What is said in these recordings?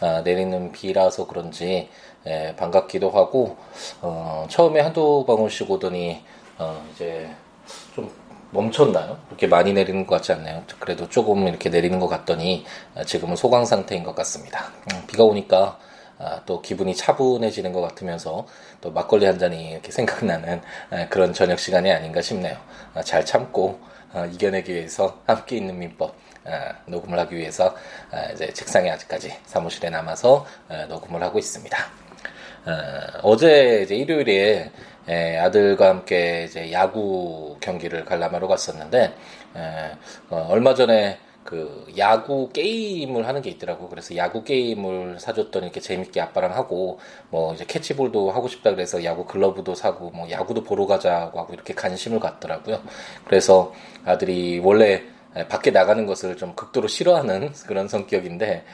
아, 내리는 비라서 그런지 에, 반갑기도 하고 어, 처음에 한두 방울씩 오더니 어, 이제 좀 멈췄나요? 그렇게 많이 내리는 것 같지 않나요? 그래도 조금 이렇게 내리는 것 같더니 아, 지금은 소강 상태인 것 같습니다. 음, 비가 오니까 아, 또 기분이 차분해지는 것 같으면서 또 막걸리 한 잔이 이렇게 생각나는 아, 그런 저녁 시간이 아닌가 싶네요. 아, 잘 참고 아, 이겨내기 위해서 함께 있는 민법 아, 녹음을 하기 위해서 아, 이제 책상에 아직까지 사무실에 남아서 아, 녹음을 하고 있습니다. 어제 이제 일요일에 에, 아들과 함께 이제 야구 경기를 관람하러 갔었는데 에, 어, 얼마 전에 그 야구 게임을 하는 게 있더라고. 그래서 야구 게임을 사줬더니 이렇게 재밌게 아빠랑 하고 뭐 이제 캐치볼도 하고 싶다 그래서 야구 글러브도 사고 뭐 야구도 보러 가자고 하고 이렇게 관심을 갖더라고요. 그래서 아들이 원래 밖에 나가는 것을 좀 극도로 싫어하는 그런 성격인데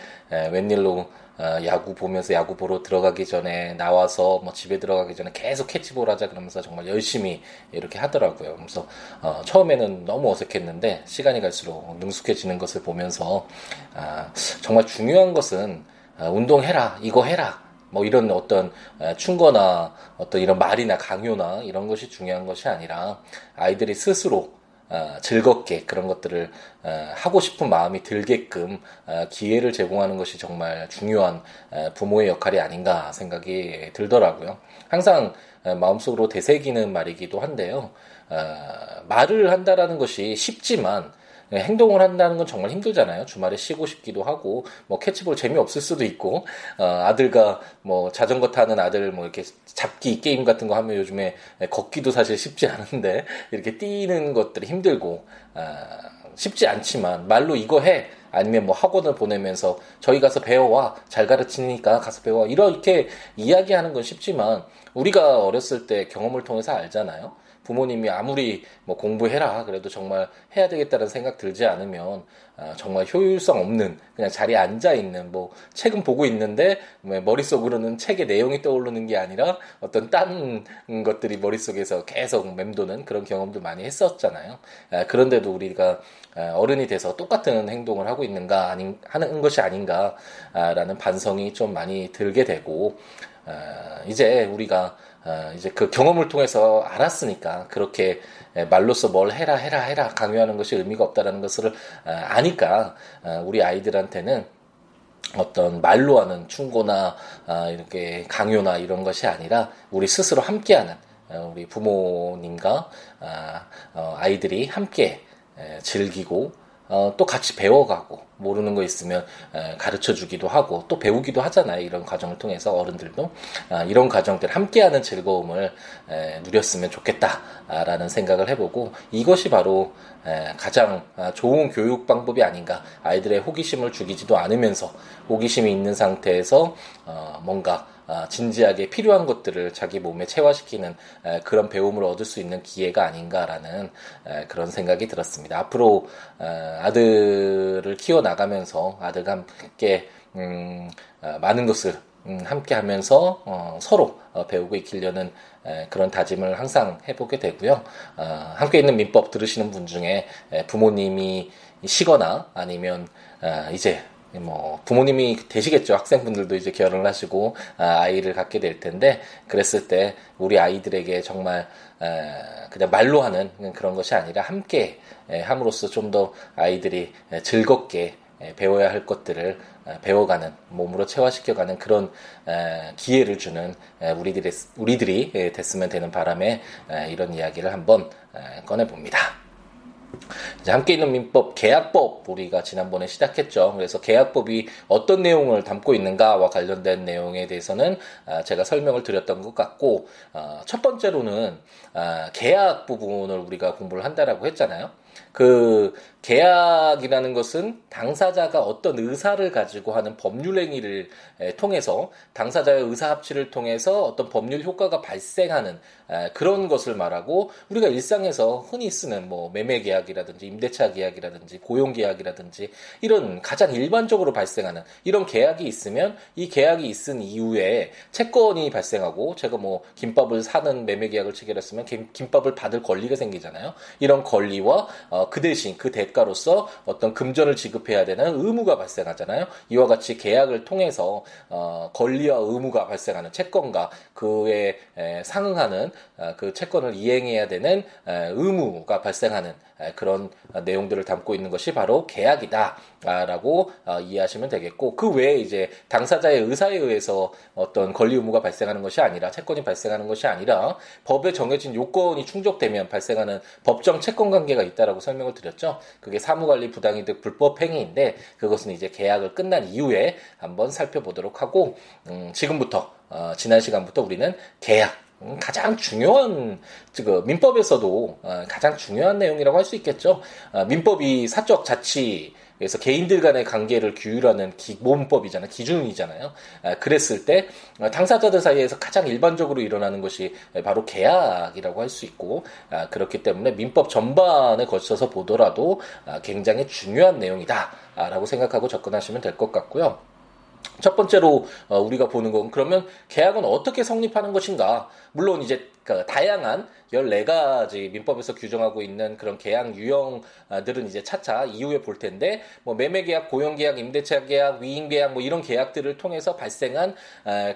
웬일로 어, 야구 보면서 야구 보러 들어가기 전에 나와서 뭐 집에 들어가기 전에 계속 캐치볼 하자 그러면서 정말 열심히 이렇게 하더라고요. 그래서 어, 처음에는 너무 어색했는데 시간이 갈수록 능숙해지는 것을 보면서 아, 정말 중요한 것은 아, 운동해라 이거 해라 뭐 이런 어떤 충고나 어떤 이런 말이나 강요나 이런 것이 중요한 것이 아니라 아이들이 스스로 어, 즐겁게 그런 것들을 어, 하고 싶은 마음이 들게끔 어, 기회를 제공하는 것이 정말 중요한 부모의 역할이 아닌가 생각이 들더라고요. 항상 마음속으로 되새기는 말이기도 한데요. 말을 한다라는 것이 쉽지만 네, 행동을 한다는 건 정말 힘들잖아요. 주말에 쉬고 싶기도 하고 뭐 캐치볼 재미없을 수도 있고 어, 아들과 뭐 자전거 타는 아들 뭐 이렇게 잡기 게임 같은 거 하면 요즘에 걷기도 사실 쉽지 않은데 이렇게 뛰는 것들이 힘들고 어, 쉽지 않지만 말로 이거 해 아니면 뭐 학원을 보내면서 저희 가서 배워와 잘 가르치니까 가서 배워 이렇게 이야기하는 건 쉽지만 우리가 어렸을 때 경험을 통해서 알잖아요. 부모님이 아무리 뭐 공부해라 그래도 정말 해야 되겠다는 생각 들지 않으면 아, 정말 효율성 없는 그냥 자리에 앉아 있는 뭐 책은 보고 있는데 머릿속으로는 책의 내용이 떠오르는 게 아니라 어떤 딴 것들이 머릿속에서 계속 맴도는 그런 경험도 많이 했었잖아요. 아, 그런데도 우리가 아, 어른이 돼서 똑같은 행동을 하고 있는가 아닌 하는 것이 아닌가라는 반성이 좀 많이 들게 되고 이제 우리가 어, 이제 그 경험을 통해서 알았으니까 그렇게 말로써 뭘 해라 해라 해라 강요하는 것이 의미가 없다라는 것을 어, 아니까 어, 우리 아이들한테는 어떤 말로 하는 충고나 이렇게 강요나 이런 것이 아니라 우리 스스로 함께하는 우리 부모님과 아이들이 함께 즐기고 어, 또 같이 배워가고 모르는 거 있으면 에, 가르쳐 주기도 하고 또 배우기도 하잖아요. 이런 과정을 통해서 어른들도 아, 이런 과정들 함께하는 즐거움을 에, 누렸으면 좋겠다라는 생각을 해보고 이것이 바로 에, 가장 아, 좋은 교육 방법이 아닌가. 아이들의 호기심을 죽이지도 않으면서 호기심이 있는 상태에서 어, 뭔가 아, 진지하게 필요한 것들을 자기 몸에 체화시키는 그런 배움을 얻을 수 있는 기회가 아닌가라는 그런 생각이 들었습니다. 앞으로 아들을 키워 나가면서 아들과 함께 음, 아, 많은 것을 음, 함께 하면서 어, 서로 어, 배우고 익히려는 그런 다짐을 항상 해보게 되고요. 어, 함께 있는 민법 들으시는 분 중에 부모님이 시거나 아니면 아, 이제 뭐 부모님이 되시겠죠 학생분들도 이제 결혼을 하시고 아, 이를 갖게 될 텐데 그랬을 때 우리 아이들에게 정말 그냥 말로 하는 그런 것이 아니라 함께 함으로써 좀 더 아이들이 즐겁게 배워야 할 것들을 배워가는 몸으로 체화시켜가는 그런 기회를 주는 우리들이 우리들이 됐으면 되는 바람에 이런 이야기를 한번 꺼내 봅니다. 함께 있는 민법 계약법 우리가 지난번에 시작했죠. 그래서 계약법이 어떤 내용을 담고 있는가와 관련된 내용에 대해서는 아, 제가 설명을 드렸던 것 같고 아, 첫 번째로는 아, 계약 부분을 우리가 공부를 한다라고 했잖아요. 그 계약이라는 것은 당사자가 어떤 의사를 가지고 하는 법률 행위를 통해서 당사자의 의사 합치를 통해서 어떤 법률 효과가 발생하는 그런 것을 말하고 우리가 일상에서 흔히 쓰는 뭐 매매 계약이라든지 임대차 계약이라든지 고용 계약이라든지 이런 가장 일반적으로 발생하는 이런 계약이 있으면 이 계약이 있은 이후에 채권이 발생하고 제가 뭐 김밥을 사는 매매 계약을 체결했으면 김 밥을 받을 권리가 생기잖아요. 이런 권리와 어, 그 대신 그 대 가로서 어떤 금전을 지급해야 되는 의무가 발생하잖아요. 이와 같이 계약을 통해서 어, 권리와 의무가 발생하는 채권과 그에 상응하는 어, 그 채권을 이행해야 되는 의무가 발생하는 그런 내용들을 담고 있는 것이 바로 계약이다라고 어, 이해하시면 되겠고 그 외에 이제 당사자의 의사에 의해서 어떤 권리 의무가 발생하는 것이 아니라 채권이 발생하는 것이 아니라 법에 정해진 요건이 충족되면 발생하는 법정 채권 관계가 있다라고 설명을 드렸죠. 그게 사무관리 부당이득 불법 행위인데 그것은 이제 계약을 끝난 이후에 한번 살펴보도록 하고 음, 지금부터 어, 지난 시간부터 우리는 계약 음, 가장 중요한 그 민법에서도 어, 가장 중요한 내용이라고 할 수 있겠죠. 어, 민법이 사적 자치 그래서 개인들 간의 관계를 규율하는 기본법이잖아요. 기준이잖아요. 아, 그랬을 때 당사자들 사이에서 가장 일반적으로 일어나는 것이 바로 계약이라고 할 수 있고 아, 그렇기 때문에 민법 전반에 거쳐서 보더라도 아, 굉장히 중요한 내용이다라고 생각하고 접근하시면 될 것 같고요. 첫 번째로 어, 우리가 보는 건 그러면 계약은 어떻게 성립하는 것인가? 물론 이제 그 다양한 14가지 민법에서 규정하고 있는 그런 계약 유형들은 이제 차차 이후에 볼 텐데 뭐 매매 계약, 고용 계약, 임대차 계약, 위임 계약 뭐 이런 계약들을 통해서 발생한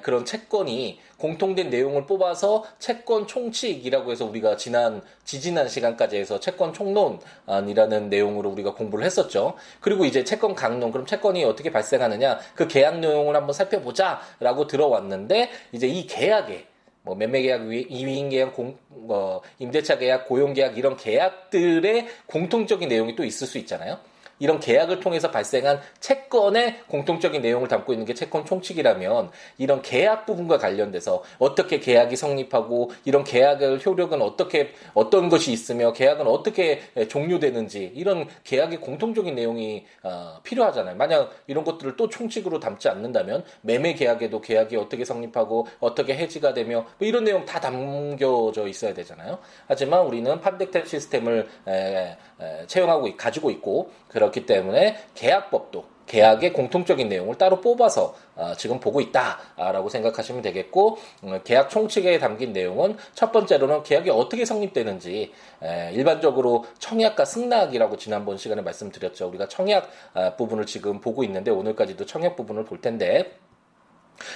그런 채권이 공통된 내용을 뽑아서 채권 총칙이라고 해서 우리가 지난 지지난 시간까지 해서 채권 총론이라는 내용으로 우리가 공부를 했었죠. 그리고 이제 채권 강론 그럼 채권이 어떻게 발생하느냐 그 계약 내용을 한번 살펴보자라고 들어왔는데 이제 이 계약에 뭐 매매 계약, 이위임 계약, 공, 뭐 임대차 계약, 고용 계약 이런 계약들의 공통적인 내용이 또 있을 수 있잖아요. 이런 계약을 통해서 발생한 채권의 공통적인 내용을 담고 있는 게 채권 총칙이라면 이런 계약 부분과 관련돼서 어떻게 계약이 성립하고 이런 계약의 효력은 어떻게 어떤 것이 있으며 계약은 어떻게 종료되는지 이런 계약의 공통적인 내용이 어, 필요하잖아요. 만약 이런 것들을 또 총칙으로 담지 않는다면 매매 계약에도 계약이 어떻게 성립하고 어떻게 해지가 되며 뭐 이런 내용 다 담겨져 있어야 되잖아요. 하지만 우리는 판택 시스템을 에, 에, 채용하고 가지고 있고 그런 그렇기 때문에 계약법도 계약의 공통적인 내용을 따로 뽑아서 어, 지금 보고 있다라고 생각하시면 되겠고 음, 계약 총칙에 담긴 내용은 첫 번째로는 계약이 어떻게 성립되는지 에, 일반적으로 청약과 승낙이라고 지난번 시간에 말씀드렸죠. 우리가 청약 아, 부분을 지금 보고 있는데 오늘까지도 청약 부분을 볼 텐데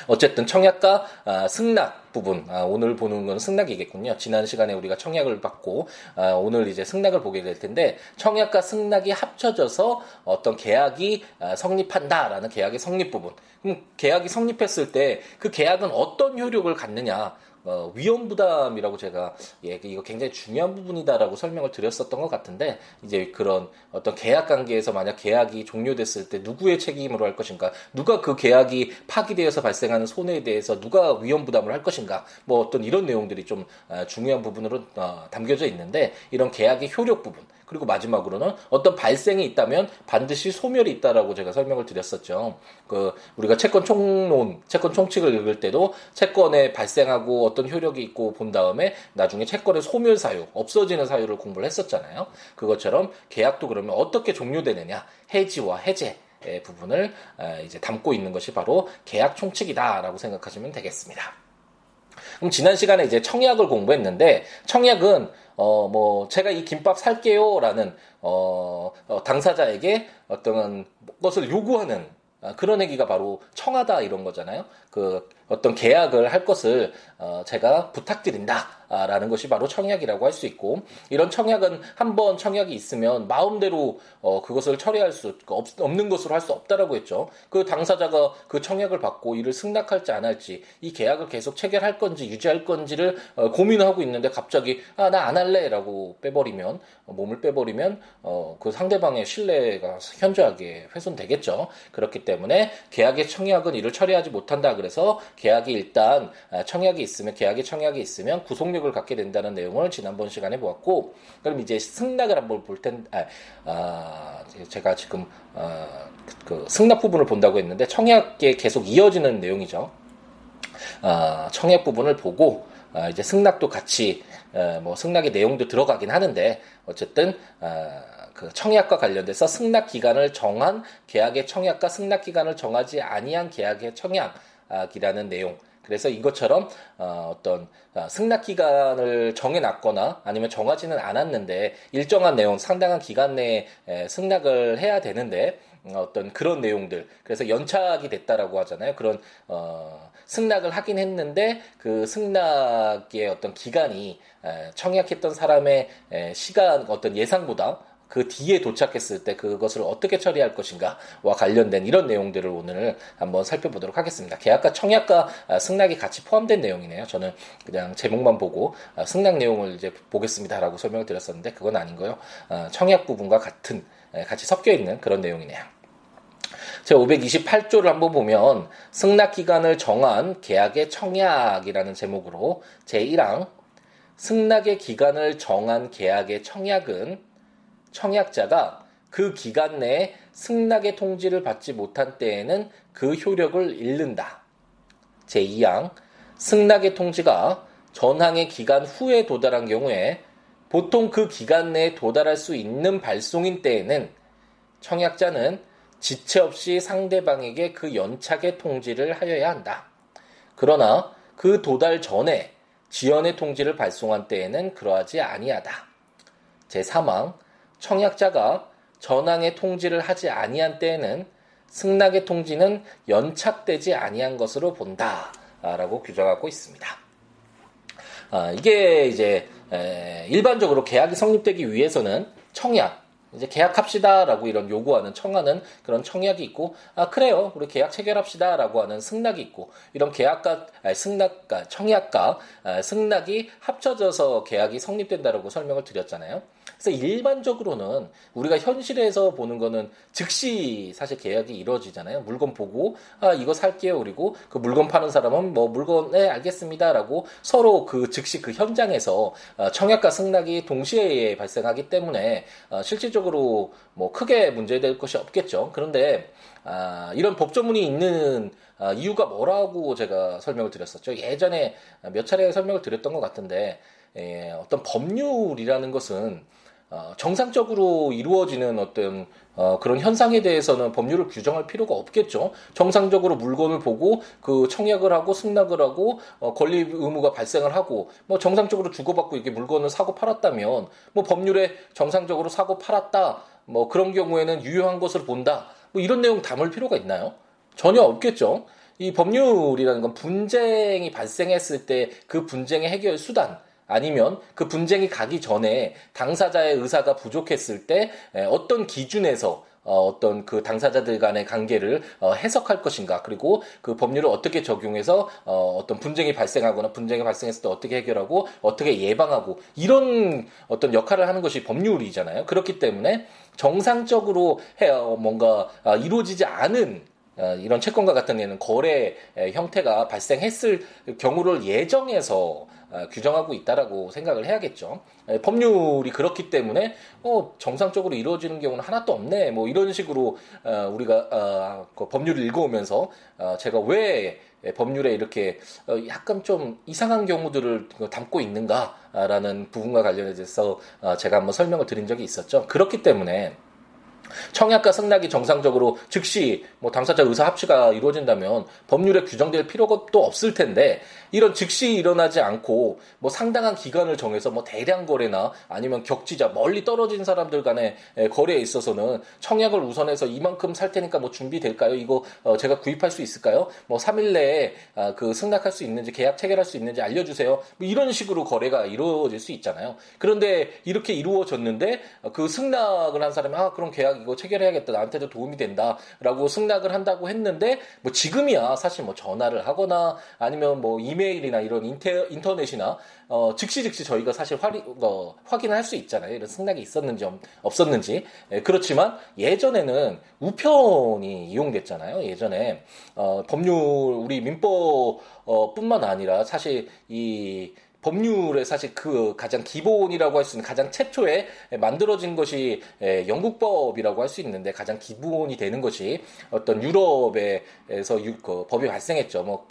어쨌든 청약과 아, 승낙 부분 아, 오늘 보는 건 승낙이겠군요. 지난 시간에 우리가 청약을 받고 아, 오늘 이제 승낙을 보게 될 텐데 청약과 승낙이 합쳐져서 어떤 계약이 아, 성립한다라는 계약의 성립 부분. 그럼 계약이 성립했을 때 그 계약은 어떤 효력을 갖느냐? 어, 위험 부담이라고 제가 예, 이거 굉장히 중요한 부분이다라고 설명을 드렸었던 것 같은데 이제 그런 어떤 계약 관계에서 만약 계약이 종료됐을 때 누구의 책임으로 할 것인가, 누가 그 계약이 파기되어서 발생하는 손해에 대해서 누가 위험 부담을 할 것인가, 뭐 어떤 이런 내용들이 좀 어, 중요한 부분으로 어, 담겨져 있는데 이런 계약의 효력 부분 그리고 마지막으로는 어떤 발생이 있다면 반드시 소멸이 있다라고 제가 설명을 드렸었죠. 그 우리가 채권 총론, 채권 총칙을 읽을 때도 채권에 발생하고 어떤 효력이 있고 본 다음에 나중에 채권의 소멸 사유, 없어지는 사유를 공부를 했었잖아요. 그것처럼 계약도 그러면 어떻게 종료되느냐, 해지와 해제 의 부분을 이제 담고 있는 것이 바로 계약 총칙이다라고 생각하시면 되겠습니다. 그럼 지난 시간에 이제 청약을 공부했는데 청약은 어, 뭐, 제가 이 김밥 살게요 라는, 어, 어, 당사자에게 어떤 것을 요구하는 아, 그런 얘기가 바로 청하다 이런 거잖아요. 그 어떤 계약을 할 것을 어 제가 부탁드린다라는 것이 바로 청약이라고 할 수 있고 이런 청약은 한번 청약이 있으면 마음대로 어 그것을 처리할 수 없, 는 것으로 할 수 없다라고 했죠. 그 당사자가 그 청약을 받고 이를 승낙할지 안 할지 이 계약을 계속 체결할 건지 유지할 건지를 어 고민하고 있는데 갑자기 아 나 안 할래라고 빼버리면 어, 몸을 빼버리면 어그 상대방의 신뢰가 현저하게 훼손되겠죠. 그렇기 때문에 계약의 청약은 이를 처리하지 못한다 그래서 계약이 일단 아, 청약이 있으면 계약이 청약이 있으면 구속력이 효력을 갖게 된다는 내용을 지난번 시간에 보았고, 그럼 이제 승낙을 한번 볼 텐, 아, 아 제가 지금 어, 그 승낙 부분을 본다고 했는데 청약에 계속 이어지는 내용이죠. 아, 청약 부분을 보고 아, 이제 승낙도 같이 어, 뭐 승낙의 내용도 들어가긴 하는데 어쨌든 아, 그 청약과 관련돼서 승낙 기간을 정한 계약의 청약과 승낙 기간을 정하지 아니한 계약의 청약 이라는 내용. 그래서 이것처럼 어, 떤 어, 승낙 기간을 정해놨거나 아니면 정하지는 않았는데 일정한 내용, 상당한 기간 내에 승낙을 해야 되는데 어떤 그런 내용들. 그래서 연착이 됐다라고 하잖아요. 그런 어, 승낙을 하긴 했는데 그 승낙의 어떤 기간이 청약했던 사람의 시간 어떤 예상보다 그 뒤에 도착했을 때 그것을 어떻게 처리할 것인가와 관련된 이런 내용들을 오늘 한번 살펴보도록 하겠습니다. 계약과 청약과 아, 승낙이 같이 포함된 내용이네요. 저는 그냥 제목만 보고 아, 승낙 내용을 이제 보겠습니다라고 설명을 드렸었는데 그건 아닌 거요. 아, 청약 부분과 같은 같이 섞여 있는 그런 내용이네요. 제 528조를 한번 보면 승낙 기간을 정한 계약의 청약이라는 제목으로 제1항 승낙의 기간을 정한 계약의 청약은 청약자가 그 기간 내에 승낙의 통지를 받지 못한 때에는 그 효력을 잃는다. 제2항 승낙의 통지가 전항의 기간 후에 도달한 경우에 보통 그 기간 내에 도달할 수 있는 발송인 때에는 청약자는 지체 없이 상대방에게 그 연착의 통지를 하여야 한다. 그러나 그 도달 전에 지연의 통지를 발송한 때에는 그러하지 아니하다. 제3항 청약자가 전항의 통지를 하지 아니한 때에는 승낙의 통지는 연착되지 아니한 것으로 본다라고 규정하고 있습니다. 아, 이게 이제 에, 일반적으로 계약이 성립되기 위해서는 청약 이제 계약합시다라고 이런 요구하는 청하는 그런 청약이 있고 아 그래요 우리 계약 체결합시다라고 하는 승낙이 있고 이런 계약과 승낙과 청약과 아, 승낙이 합쳐져서 계약이 성립된다라고 설명을 드렸잖아요. 그래서 일반적으로는 우리가 현실에서 보는 거는 즉시 사실 계약이 이루어지잖아요. 물건 보고 아 이거 살게요. 그리고 그 물건 파는 사람은 뭐 물건 네 알겠습니다라고 서로 그 즉시 그 현장에서 어, 청약과 승낙이 동시에 발생하기 때문에 어, 실질적으로 뭐 크게 문제될 것이 없겠죠. 그런데 아, 이런 법조문이 있는 아, 이유가 뭐라고 제가 설명을 드렸었죠. 예전에 몇 차례 설명을 드렸던 것 같은데 예, 어떤 법률이라는 것은 어, 정상적으로 이루어지는 어떤 어, 그런 현상에 대해서는 법률을 규정할 필요가 없겠죠. 정상적으로 물건을 보고 그 청약을 하고 승낙을 하고 어, 권리 의무가 발생을 하고 뭐 정상적으로 주고받고 이게 물건을 사고 팔았다면 뭐 법률에 정상적으로 사고 팔았다 뭐 그런 경우에는 유효한 것을 본다 뭐 이런 내용 담을 필요가 있나요? 전혀 없겠죠. 이 법률이라는 건 분쟁이 발생했을 때 그 분쟁의 해결 수단 아니면 그 분쟁이 가기 전에 당사자의 의사가 부족했을 때 어떤 기준에서 어, 떤 그 당사자들 간의 관계를 어, 해석할 것인가 그리고 그 법률을 어떻게 적용해서 어, 어떤 분쟁이 발생하거나 분쟁이 발생했을 때 어떻게 해결하고 어떻게 예방하고 이런 어떤 역할을 하는 것이 법률이잖아요. 그렇기 때문에 정상적으로 해, 어, 뭔가 아, 이루어지지 않은 어, 이런 채권과 같은 경우는 거래 형태가 발생했을 경우를 예정해서 어, 규정하고 있다라고 생각을 해야겠죠. 법률이 그렇기 때문에 어, 정상적으로 이루어지는 경우는 하나도 없네. 뭐 이런 식으로 어, 우리가 어, 그 법률을 읽어오면서 어, 제가 왜 법률에 이렇게 어, 약간 좀 이상한 경우들을 담고 있는가라는 부분과 관련해서 어, 제가 한번 설명을 드린 적이 있었죠. 그렇기 때문에 청약과 승낙이 정상적으로 즉시 뭐 당사자 의사 합치가 이루어진다면 법률에 규정될 필요가 또 없을 텐데 이런 즉시 일어나지 않고 뭐 상당한 기간을 정해서 뭐 대량 거래나 아니면 격지자 멀리 떨어진 사람들 간의 거래에 있어서는 청약을 우선해서 이만큼 살 테니까 뭐 준비될까요? 이거 어 제가 구입할 수 있을까요? 뭐 3일 내에 아그 승낙할 수 있는지 계약 체결할 수 있는지 알려주세요. 뭐 이런 식으로 거래가 이루어질 수 있잖아요. 그런데 이렇게 이루어졌는데 그 승낙을 한 사람이 아 그럼 계약 이거 체결해야겠다. 나한테도 도움이 된다라고 승낙을 한다고 했는데 뭐 지금이야 사실 뭐 전화를 하거나 아니면 뭐 이메일 이메일이나 이런 인테, 인터넷이나 어, 즉시 즉시 저희가 사실 화리, 어, 확인을 할 수 있잖아요. 이런 승낙이 있었는지 없었는지. 예, 그렇지만 예전에는 우편이 이용됐잖아요. 예전에 어, 법률 우리 민법 어, 뿐만 아니라 사실 이 법률의 사실 그 가장 기본이라고 할 수 있는 가장 최초에 만들어진 것이 영국법이라고 할 수 있는데 가장 기본이 되는 것이 어떤 유럽에서 그 법이 발생했죠. 뭐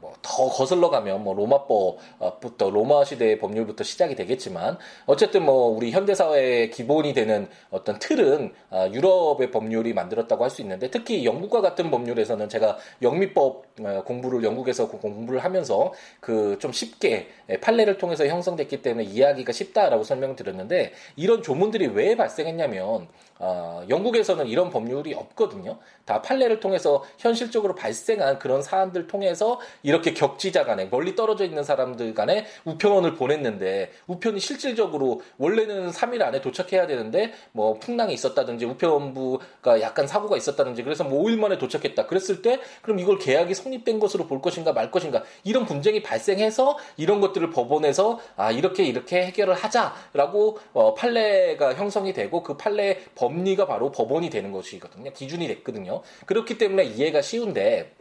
뭐더 거슬러 가면 뭐 로마법부터 로마 시대의 법률부터 시작이 되겠지만 어쨌든 뭐 우리 현대 사회의 기본이 되는 어떤 틀은 아, 유럽의 법률이 만들었다고 할 수 있는데 특히 영국과 같은 법률에서는 제가 영미법 어, 공부를 영국에서 공부를 하면서 그 좀 쉽게 판례를 통해서 형성됐기 때문에 이해하기가 쉽다라고 설명드렸는데 이런 조문들이 왜 발생했냐면 어, 영국에서는 이런 법률이 없거든요. 다 판례를 통해서 현실적으로 발생한 그런 사안들 통해서 이렇게 격지자 간에 멀리 떨어져 있는 사람들 간에 우편을 보냈는데 우편이 실질적으로 원래는 3일 안에 도착해야 되는데 뭐 풍랑이 있었다든지 우편부가 약간 사고가 있었다든지 그래서 뭐 5일 만에 도착했다. 그랬을 때 그럼 이걸 계약이 성립된 것으로 볼 것인가 말 것인가 이런 분쟁이 발생해서 이런 것들을 법원에서 아 이렇게 이렇게 해결을 하자라고 어, 판례가 형성이 되고 그 판례 법리가 바로 법원이 되는 것이거든요. 기준이 됐거든요. 그렇기 때문에 이해가 쉬운데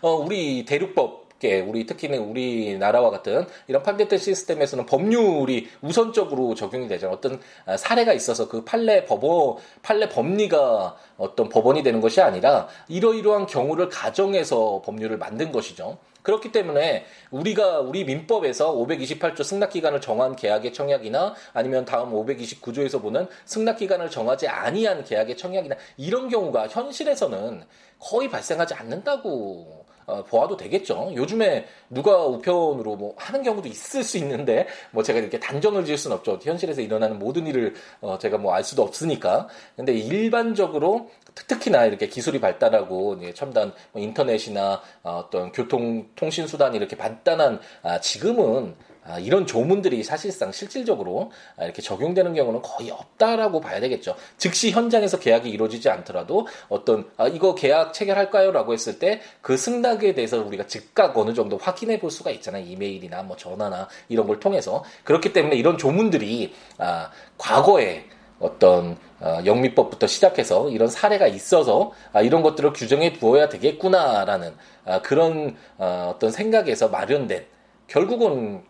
어, 우리 대륙법 우리 특히는 우리나라와 같은 이런 판례된 시스템에서는 법률이 우선적으로 적용이 되잖아요. 어떤 아, 사례가 있어서 그 판례 법원 판례 법리가 어떤 법원이 되는 것이 아니라 이러이러한 경우를 가정해서 법률을 만든 것이죠. 그렇기 때문에 우리가 우리 민법에서 528조 승낙 기간을 정한 계약의 청약이나 아니면 다음 529조에서 보는 승낙 기간을 정하지 아니한 계약의 청약이나 이런 경우가 현실에서는 거의 발생하지 않는다고 어, 보아도 되겠죠. 요즘에 누가 우편으로 뭐 하는 경우도 있을 수 있는데 뭐 제가 이렇게 단정을 지을 수는 없죠. 현실에서 일어나는 모든 일을 어, 제가 뭐 알 수도 없으니까. 근데 일반적으로 특히나 이렇게 기술이 발달하고 첨단 뭐 인터넷이나 어, 어떤 교통 통신 수단이 이렇게 발달한 아, 지금은 아, 이런 조문들이 사실상 실질적으로 아, 이렇게 적용되는 경우는 거의 없다라고 봐야 되겠죠. 즉시 현장에서 계약이 이루어지지 않더라도 어떤 아, 이거 계약 체결할까요?라고 했을 때 그 승낙에 대해서 우리가 즉각 어느 정도 확인해 볼 수가 있잖아요. 이메일이나 뭐 전화나 이런 걸 통해서 그렇기 때문에 이런 조문들이 아, 과거에 어떤 어, 영미법부터 시작해서 이런 사례가 있어서 아, 이런 것들을 규정해 두어야 되겠구나라는 아, 그런 어, 어떤 생각에서 마련된 결국은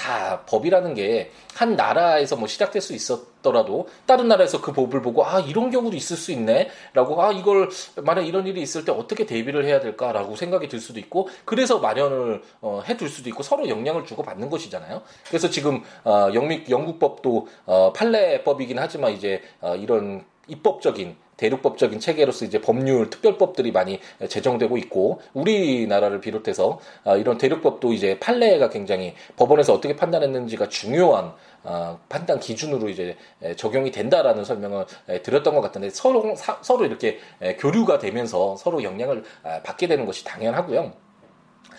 다 법이라는 게 한 나라에서 뭐 시작될 수 있었더라도 다른 나라에서 그 법을 보고 아 이런 경우도 있을 수 있네라고 아 이걸 만약 이런 일이 있을 때 어떻게 대비를 해야 될까라고 생각이 들 수도 있고 그래서 마련을 어, 해둘 수도 있고 서로 영향을 주고 받는 것이잖아요. 그래서 지금 어, 영미 영국법도 어, 판례법이긴 하지만 이제 어, 이런 입법적인 대륙법적인 체계로서 이제 법률 특별법들이 많이 제정되고 있고 우리나라를 비롯해서 아, 이런 대륙법도 이제 판례가 굉장히 법원에서 어떻게 판단했는지가 중요한 아, 판단 기준으로 이제 적용이 된다라는 설명을 드렸던 것 같은데 서로 서로 이렇게 교류가 되면서 서로 영향을 아, 받게 되는 것이 당연하고요.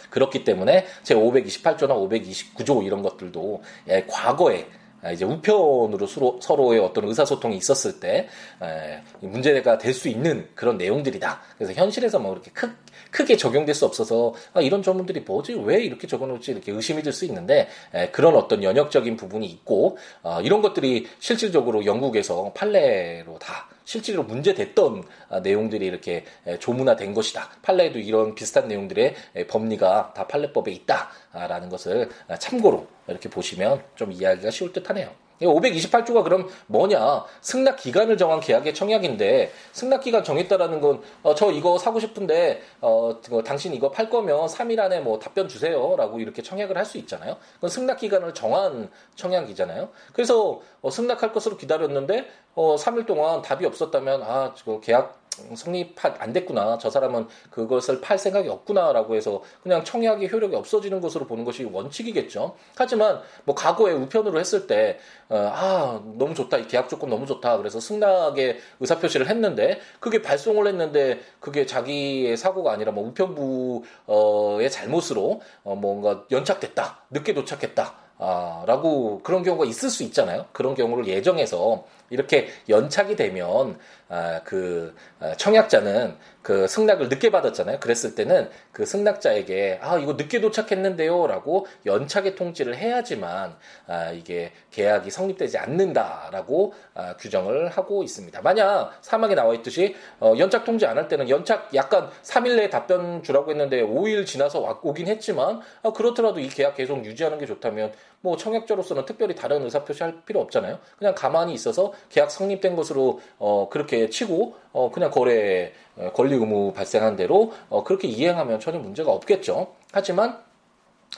그렇기 때문에 제 528조나 529조 이런 것들도 과거에 아, 이제 우편으로 서로, 서로 의 어떤 의사소통이 있었을 때 에, 문제가 될 수 있는 그런 내용들이다. 그래서 현실에서 뭐 이렇게 크, 크게 적용될 수 없어서 아, 이런 전문들이 뭐지 왜 이렇게 적어놓을지 이렇게 의심이 들 수 있는데 에, 그런 어떤 연역적인 부분이 있고 어, 이런 것들이 실질적으로 영국에서 판례로 다 실제로 문제됐던 아, 내용들이 이렇게 조문화된 것이다. 판례에도 이런 비슷한 내용들의 법리가 다 판례법에 있다라는 것을 참고로 이렇게 보시면 좀 이해하기가 쉬울 듯 하네요. 528조가 그럼 뭐냐? 승낙 기간을 정한 계약의 청약인데 승낙 기간 정했다라는 건저 어, 이거 사고 싶은데 어 당신 이거 팔 거면 3일 안에 뭐 답변 주세요라고 이렇게 청약을 할 수 있잖아요. 그건 승낙 기간을 정한 청약이잖아요. 그래서 어, 승낙할 것으로 기다렸는데 어 3일 동안 답이 없었다면 아, 저 계약 성립 안 됐구나. 저 사람은 그것을 팔 생각이 없구나라고 해서 그냥 청약의 효력이 없어지는 것으로 보는 것이 원칙이겠죠. 하지만 뭐 과거에 우편으로 했을 때, 어, 아, 너무 좋다. 이 계약 조건 너무 좋다. 그래서 승낙의 의사 표시를 했는데 그게 발송을 했는데 그게 자기의 사고가 아니라 뭐 우편부의 잘못으로 어, 뭔가 연착됐다. 늦게 도착했다. 아, 라고 그런 경우가 있을 수 있잖아요. 그런 경우를 예정해서 이렇게 연착이 되면 아, 그 아, 청약자는 그 승낙을 늦게 받았잖아요. 그랬을 때는 그 승낙자에게 아 이거 늦게 도착했는데요라고 연착의 통지를 해야지만 아, 이게 계약이 성립되지 않는다라고 아, 규정을 하고 있습니다. 만약 사망에 나와 있듯이 어, 연착 통지 안 할 때는 연착 약간 3일 내에 답변 주라고 했는데 5일 지나서 오긴 했지만 아, 그렇더라도 이 계약 계속 유지하는 게 좋다면 뭐 청약자로서는 특별히 다른 의사 표시할 필요 없잖아요. 그냥 가만히 있어서 계약 성립된 것으로 어, 그렇게 치고 어, 그냥 거래 권리 의무 발생한 대로 어, 그렇게 이행하면 전혀 문제가 없겠죠. 하지만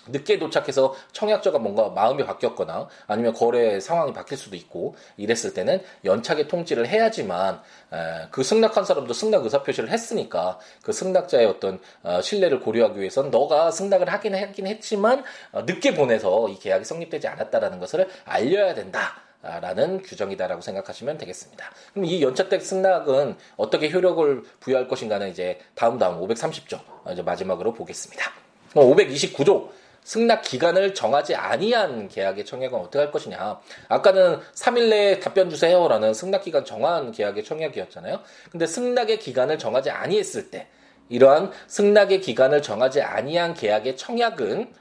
늦게 도착해서 청약자가 뭔가 마음이 바뀌었거나 아니면 거래 상황이 바뀔 수도 있고 이랬을 때는 연착의 통지를 해야지만 그 승낙한 사람도 승낙 의사 표시를 했으니까 그 승낙자의 어떤 어, 신뢰를 고려하기 위해서는 너가 승낙을 하긴 하긴 했지만 어, 늦게 보내서 이 계약이 성립되지 않았다라는 것을 알려야 된다. 라는 규정이다라고 생각하시면 되겠습니다. 그럼 이 연착된 승낙은 어떻게 효력을 부여할 것인가는 이제 다음 다음 530조 이제 마지막으로 보겠습니다. 529조 승낙 기간을 정하지 아니한 계약의 청약은 어떻게 할 것이냐. 아까는 3일 내에 답변 주세요라는 승낙 기간 정한 계약의 청약이었잖아요. 근데 승낙의 기간을 정하지 아니했을 때 이러한 승낙의 기간을 정하지 아니한 계약의 청약은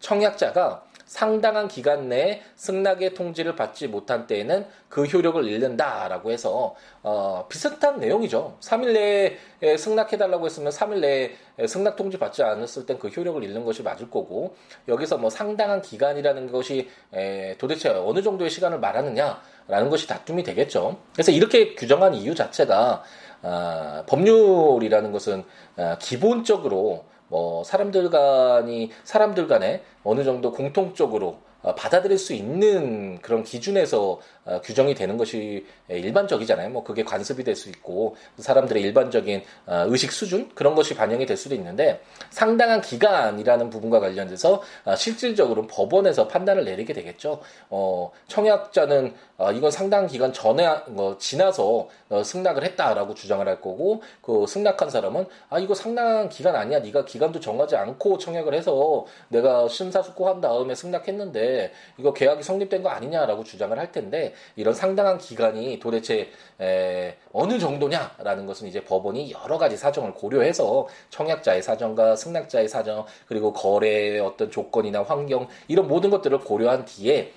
청약자가 상당한 기간 내에 승낙의 통지를 받지 못한 때에는 그 효력을 잃는다라고 해서 어, 비슷한 내용이죠. 3일 내에 승낙해달라고 했으면 3일 내에 승낙 통지 받지 않았을 땐 그 효력을 잃는 것이 맞을 거고 여기서 뭐 상당한 기간이라는 것이 에, 도대체 어느 정도의 시간을 말하느냐라는 것이 다툼이 되겠죠. 그래서 이렇게 규정한 이유 자체가 아, 법률이라는 것은 아, 기본적으로 뭐 사람들 간이 사람들 간에 어느 정도 공통적으로 어, 받아들일 수 있는 그런 기준에서 어, 규정이 되는 것이 일반적이잖아요. 뭐 그게 관습이 될 수 있고 사람들의 일반적인 어, 의식 수준 그런 것이 반영이 될 수도 있는데 상당한 기간이라는 부분과 관련돼서 실질적으로 법원에서 판단을 내리게 되겠죠. 어, 청약자는 이건 상당한 기간 전에 뭐 지나서 승낙을 했다라고 주장을 할 거고 그 승낙한 사람은 아 이거 상당한 기간 아니야. 네가 기간도 정하지 않고 청약을 해서 내가 심사숙고한 다음에 승낙했는데 이거 계약이 성립된 거 아니냐라고 주장을 할 텐데 이런 상당한 기간이 도대체 에, 어느 정도냐라는 것은 이제 법원이 여러 가지 사정을 고려해서 청약자의 사정과 승낙자의 사정 그리고 거래의 어떤 조건이나 환경 이런 모든 것들을 고려한 뒤에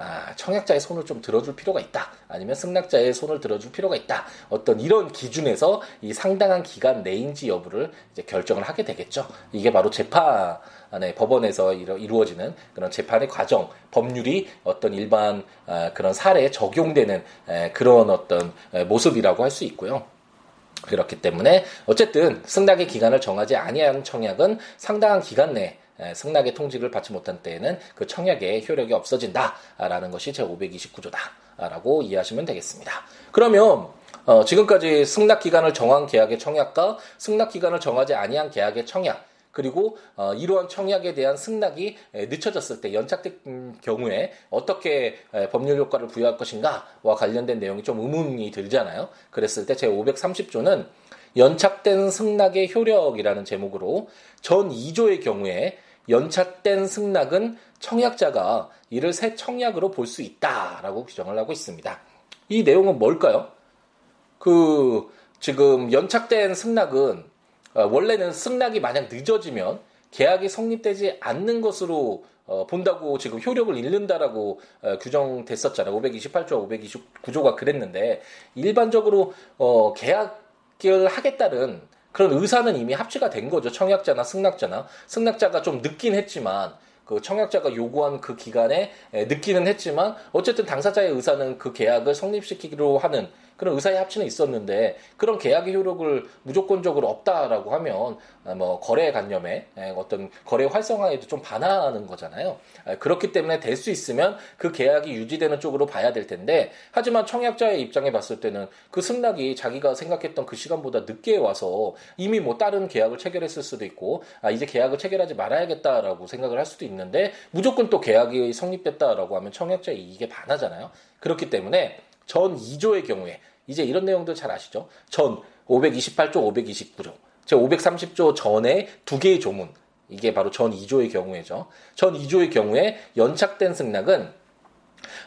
아, 청약자의 손을 좀 들어줄 필요가 있다. 아니면 승낙자의 손을 들어줄 필요가 있다. 어떤 이런 기준에서 이 상당한 기간 내인지 여부를 이제 결정을 하게 되겠죠. 이게 바로 재판 의 법원에서 이루어지는 그런 재판의 과정, 법률이 어떤 일반 아, 그런 사례에 적용되는 그런 어떤 모습이라고 할 수 있고요. 그렇기 때문에 어쨌든 승낙의 기간을 정하지 아니한 청약은 상당한 기간 내에 승낙의 통지를 받지 못한 때에는 그 청약의 효력이 없어진다라는 것이 제 529조다라고 이해하시면 되겠습니다. 그러면 어, 지금까지 승낙 기간을 정한 계약의 청약과 승낙 기간을 정하지 아니한 계약의 청약 그리고 어, 이러한 청약에 대한 승낙이 늦춰졌을 때 연착된 경우에 어떻게 법률 효과를 부여할 것인가와 관련된 내용이 좀 의문이 들잖아요. 그랬을 때 제 530조는 연착된 승낙의 효력이라는 제목으로 전 2조의 경우에 연착된 승낙은 청약자가 이를 새 청약으로 볼 수 있다라고 규정을 하고 있습니다. 이 내용은 뭘까요? 그 지금 연착된 승낙은 어, 원래는 승낙이 만약 늦어지면 계약이 성립되지 않는 것으로 어, 본다고 지금 효력을 잃는다라고 어, 규정됐었잖아요. 528조와 529조가 그랬는데 일반적으로 계약을 하겠다는 그런 의사는 이미 합치가 된 거죠. 청약자나 승낙자나. 승낙자가 좀 늦긴 했지만 그 청약자가 요구한 그 기간에 늦기는 했지만 어쨌든 당사자의 의사는 그 계약을 성립시키기로 하는 그런 의사의 합치는 있었는데 그런 계약의 효력을 무조건적으로 없다라고 하면 아, 뭐 거래 관념에 어떤 거래 활성화에도 좀 반하는 거잖아요. 아, 그렇기 때문에 될 수 있으면 그 계약이 유지되는 쪽으로 봐야 될 텐데 하지만 청약자의 입장에 봤을 때는 그 승낙이 자기가 생각했던 그 시간보다 늦게 와서 이미 뭐 다른 계약을 체결했을 수도 있고 아 이제 계약을 체결하지 말아야겠다라고 생각을 할 수도 있는데 무조건 또 계약이 성립됐다라고 하면 청약자의 이익에 반하잖아요. 그렇기 때문에 전 2조의 경우에 이제 이런 내용들 잘 아시죠? 전 528조, 529조. 제 530조 전에 두 개의 조문. 이게 바로 전 2조의 경우에죠. 전 2조의 경우에 연착된 승낙은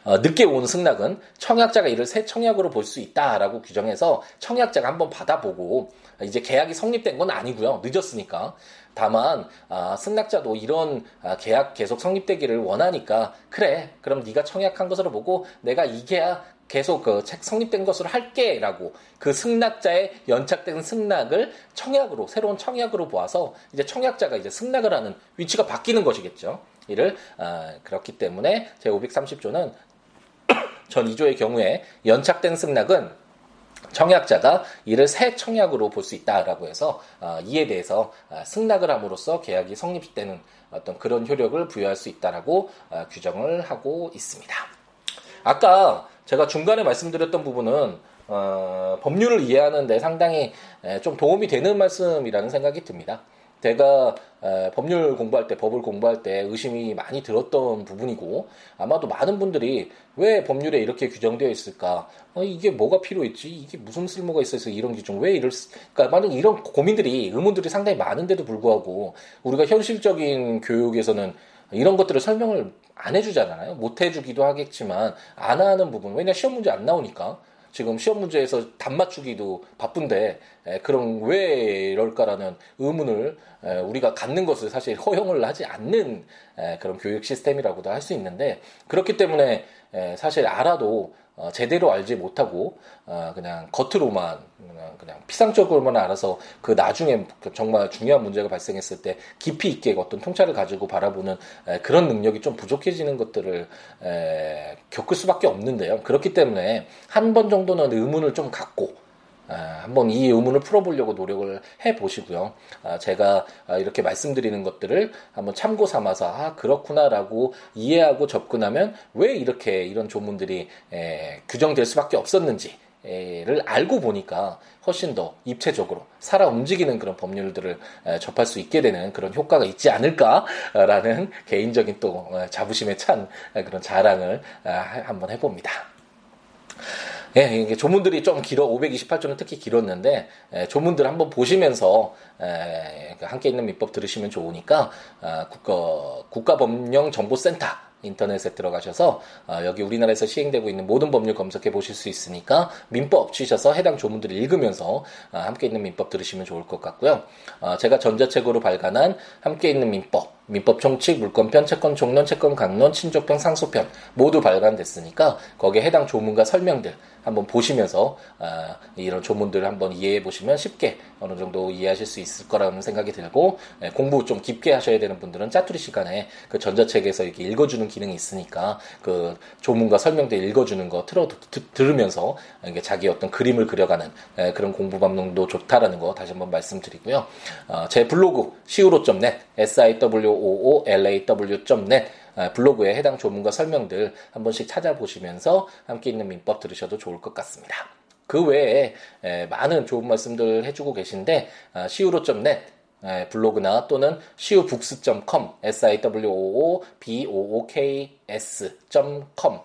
어, 늦게 온 승낙은 청약자가 이를 새 청약으로 볼 수 있다라고 규정해서 청약자가 한번 받아보고 이제 계약이 성립된 건 아니고요. 늦었으니까. 다만 아, 승낙자도 이런 아, 계약 계속 성립되기를 원하니까 그래 그럼 네가 청약한 것으로 보고 내가 이 계약 계속 그 책 성립된 것으로 할게라고 그 승낙자의 연착된 승낙을 청약으로 새로운 청약으로 보아서 이제 청약자가 이제 승낙을 하는 위치가 바뀌는 것이겠죠. 이를 아, 그렇기 때문에 제 530조는 전 2조의 경우에 연착된 승낙은 청약자가 이를 새 청약으로 볼 수 있다라고 해서 어, 이에 대해서 어, 승낙을 함으로써 계약이 성립되는 어떤 그런 효력을 부여할 수 있다라고 어, 규정을 하고 있습니다. 아까 제가 중간에 말씀드렸던 부분은 어, 법률을 이해하는데 상당히 좀 도움이 되는 말씀이라는 생각이 듭니다. 제가 법률 공부할 때, 법을 공부할 때 의심이 많이 들었던 부분이고, 아마도 많은 분들이 왜 법률에 이렇게 규정되어 있을까? 어, 이게 뭐가 필요했지? 이게 무슨 쓸모가 있어서 이런 규정, 왜 이럴, 그러니까 만약 이런 고민들이, 의문들이 상당히 많은데도 불구하고, 우리가 현실적인 교육에서는 이런 것들을 설명을 안 해주잖아요. 못 해주기도 하겠지만, 안 하는 부분, 왜냐 시험 문제 안 나오니까. 지금 시험 문제에서 답 맞추기도 바쁜데 에, 그럼 왜 이럴까라는 의문을 에, 우리가 갖는 것을 사실 허용을 하지 않는 에, 그런 교육 시스템이라고도 할 수 있는데 그렇기 때문에 사실 알아도 어, 제대로 알지 못하고 어, 그냥 겉으로만 그냥, 그냥 피상적으로만 알아서 그 나중에 정말 중요한 문제가 발생했을 때 깊이 있게 어떤 통찰을 가지고 바라보는 에, 그런 능력이 좀 부족해지는 것들을 에, 겪을 수밖에 없는데요. 그렇기 때문에 한 번 정도는 의문을 좀 갖고 아, 한번 이 의문을 풀어보려고 노력을 해 보시고요. 아, 제가 아, 이렇게 말씀드리는 것들을 한번 참고 삼아서 아 그렇구나라고 이해하고 접근하면 왜 이렇게 이런 조문들이 규정될 수밖에 없었는지. 를 알고 보니까 훨씬 더 입체적으로 살아 움직이는 그런 법률들을 접할 수 있게 되는 그런 효과가 있지 않을까라는 개인적인 또 어, 자부심에 찬 그런 자랑을 한번 해봅니다. 예, 이게 조문들이 좀 길어 528조는 특히 길었는데 예, 조문들 한번 보시면서 예, 함께 있는 민법 들으시면 좋으니까 아, 국가 국가법령정보센터 인터넷에 들어가셔서 어, 여기 우리나라에서 시행되고 있는 모든 법률 검색해 보실 수 있으니까 민법 치셔서 해당 조문들을 읽으면서 어, 함께 있는 민법 들으시면 좋을 것 같고요. 어, 제가 전자책으로 발간한 함께 있는 민법 민법 총칙, 물권편, 채권 총론, 채권 강론, 친족편, 상소편 모두 발간됐으니까 거기에 해당 조문과 설명들 한번 보시면서 아, 이런 조문들을 한번 이해해 보시면 쉽게 어느 정도 이해하실 수 있을 거라는 생각이 들고 예, 공부 좀 깊게 하셔야 되는 분들은 짜투리 시간에 그 전자책에서 이렇게 읽어주는 기능이 있으니까 그 조문과 설명들 읽어주는 거 틀어 들으면서 이게 자기 어떤 그림을 그려가는 예, 그런 공부 방법도 좋다라는 거 다시 한번 말씀드리고요. 어, 제 블로그 siwo.net s i w o o l a w.net 아, 블로그에 해당 조문과 설명들 한 번씩 찾아보시면서 함께 있는 민법 들으셔도 좋을 것 같습니다. 그 외에 많은 좋은 말씀들 해주고 계신데 siwo.net 아, 블로그나 또는 siwobooks.com siwoobooks.com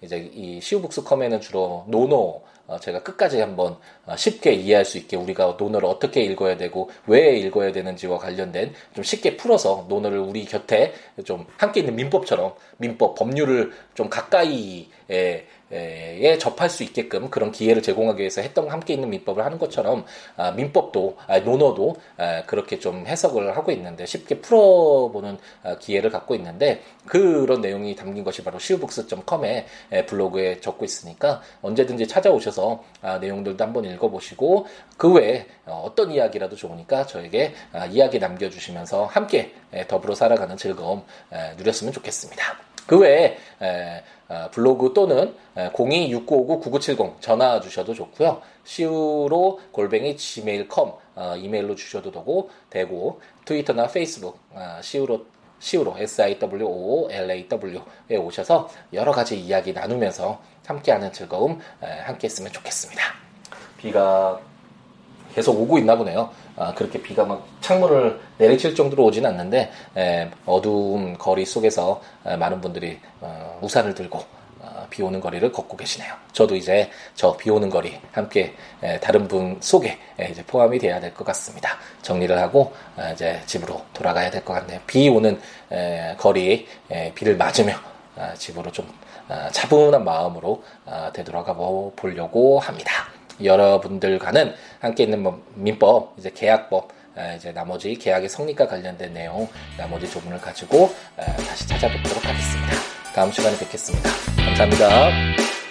이제 이 siwobooks.com에는 주로 노노 어, 제가 끝까지 한번 어, 쉽게 이해할 수 있게 우리가 논어를 어떻게 읽어야 되고 왜 읽어야 되는지와 관련된 좀 쉽게 풀어서 논어를 우리 곁에 좀 함께 있는 민법처럼 민법 법률을 좀 가까이 에, 에 접할 수 있게끔 그런 기회를 제공하기 위해서 했던 함께 있는 민법을 하는 것처럼 아, 민법도 아, 논어도 아, 그렇게 좀 해석을 하고 있는데 쉽게 풀어보는 아, 기회를 갖고 있는데 그런 내용이 담긴 것이 바로 시우북스.com의 블로그에 적고 있으니까 언제든지 찾아오셔서 아, 내용들도 한번 읽 어보시고 그 외에 어, 어떤 이야기라도 좋으니까 저에게 아, 이야기 남겨주시면서 함께 더불어 살아가는 즐거움 누렸으면 좋겠습니다. 그 외에 어, 블로그 또는 026959-9970 전화 주셔도 좋고요. 시우로 골뱅이 gmail.com 어, 이메일로 주셔도 되고 되고 트위터나 페이스북 어, 시우로 시우로 S-I-W-O-L-A-W에 오셔서 여러 가지 이야기 나누면서 함께하는 즐거움 함께 했으면 좋겠습니다. 비가 계속 오고 있나 보네요. 아, 그렇게 비가 막 창문을 내리칠 정도로 오지는 않는데 에, 어두운 거리 속에서 에, 많은 분들이 어, 우산을 들고 어, 비 오는 거리를 걷고 계시네요. 저도 이제 저 비 오는 거리 함께 에, 다른 분 속에 이제 포함이 돼야 될 것 같습니다. 정리를 하고 어, 이제 집으로 돌아가야 될 것 같네요. 비 오는 거리 비를 맞으며 아, 집으로 좀 아, 차분한 마음으로 되돌아가 보려고 합니다. 여러분들과는 함께 있는 뭐 민법, 이제 계약법, 이제 나머지 계약의 성립과 관련된 내용, 나머지 조문을 가지고 다시 찾아뵙도록 하겠습니다. 다음 시간에 뵙겠습니다. 감사합니다.